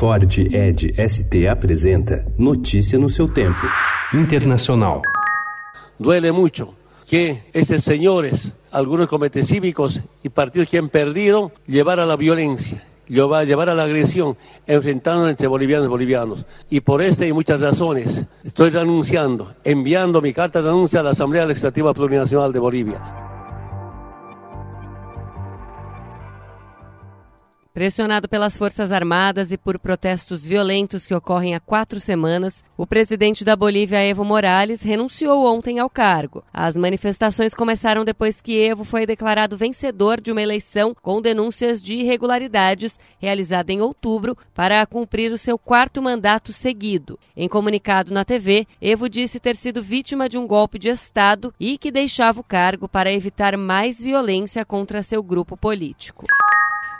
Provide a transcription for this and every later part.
Ford Ed ST apresenta Notícia no seu tempo. Internacional. Duele muito que esses senhores, alguns comités cívicos e partidos que han perdido, llevar a la violencia llevar a la agresión, enfrentando entre bolivianos y bolivianos. Y por esta y muchas razones estoy renunciando, enviando mi carta de renuncia a la Asamblea Legislativa Plurinacional de Bolivia. Pressionado pelas Forças Armadas e por protestos violentos que ocorrem há quatro semanas, o presidente da Bolívia, Evo Morales, renunciou ontem ao cargo. As manifestações começaram depois que Evo foi declarado vencedor de uma eleição com denúncias de irregularidades realizada em outubro para cumprir o seu quarto mandato seguido. Em comunicado na TV, Evo disse ter sido vítima de um golpe de Estado e que deixava o cargo para evitar mais violência contra seu grupo político.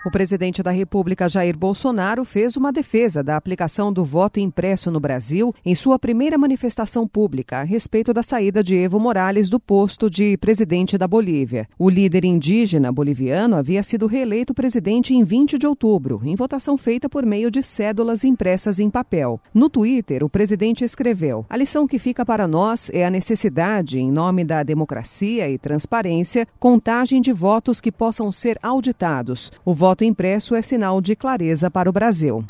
O presidente da República, Jair Bolsonaro, fez uma defesa da aplicação do voto impresso no Brasil em sua primeira manifestação pública a respeito da saída de Evo Morales do posto de presidente da Bolívia. O líder indígena boliviano havia sido reeleito presidente em 20 de outubro, em votação feita por meio de cédulas impressas em papel. No Twitter, o presidente escreveu: A lição que fica para nós é a necessidade, em nome da democracia e transparência, contagem de votos que possam ser auditados. O voto voto impresso é sinal de clareza para o Brasil.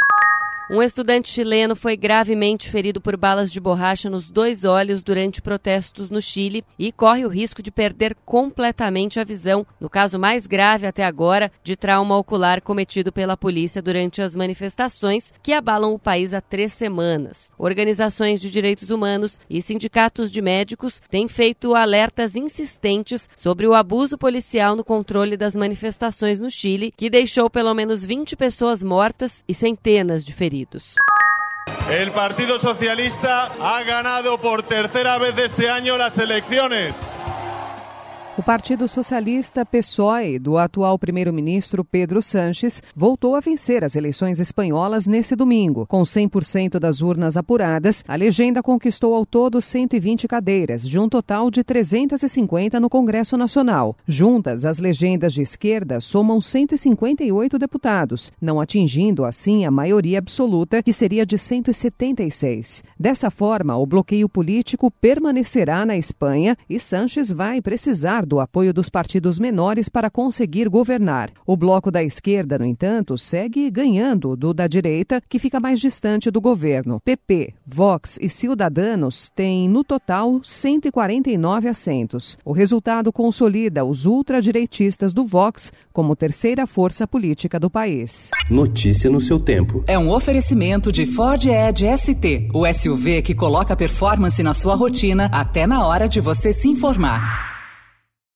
Um estudante chileno foi gravemente ferido por balas de borracha nos dois olhos durante protestos no Chile e corre o risco de perder completamente a visão, no caso mais grave até agora de trauma ocular cometido pela polícia durante as manifestações que abalam o país há três semanas. Organizações de direitos humanos e sindicatos de médicos têm feito alertas insistentes sobre o abuso policial no controle das manifestações no Chile, que deixou pelo menos 20 pessoas mortas e centenas de feridos. El Partido Socialista ha ganado por tercera vez este año las elecciones. O Partido Socialista PSOE do atual primeiro-ministro Pedro Sanches voltou a vencer as eleições espanholas nesse domingo. Com 100% das urnas apuradas, a legenda conquistou ao todo 120 cadeiras, de um total de 350 no Congresso Nacional. Juntas, as legendas de esquerda somam 158 deputados, não atingindo assim a maioria absoluta, que seria de 176. Dessa forma, o bloqueio político permanecerá na Espanha e Sanches vai precisar do apoio dos partidos menores para conseguir governar. O bloco da esquerda, no entanto, segue ganhando do da direita, que fica mais distante do governo. PP, Vox e Ciudadanos têm, no total, 149 assentos. O resultado consolida os ultradireitistas do Vox como terceira força política do país. Notícia no seu tempo. É um oferecimento de Ford Edge ST, o SUV que coloca performance na sua rotina até na hora de você se informar.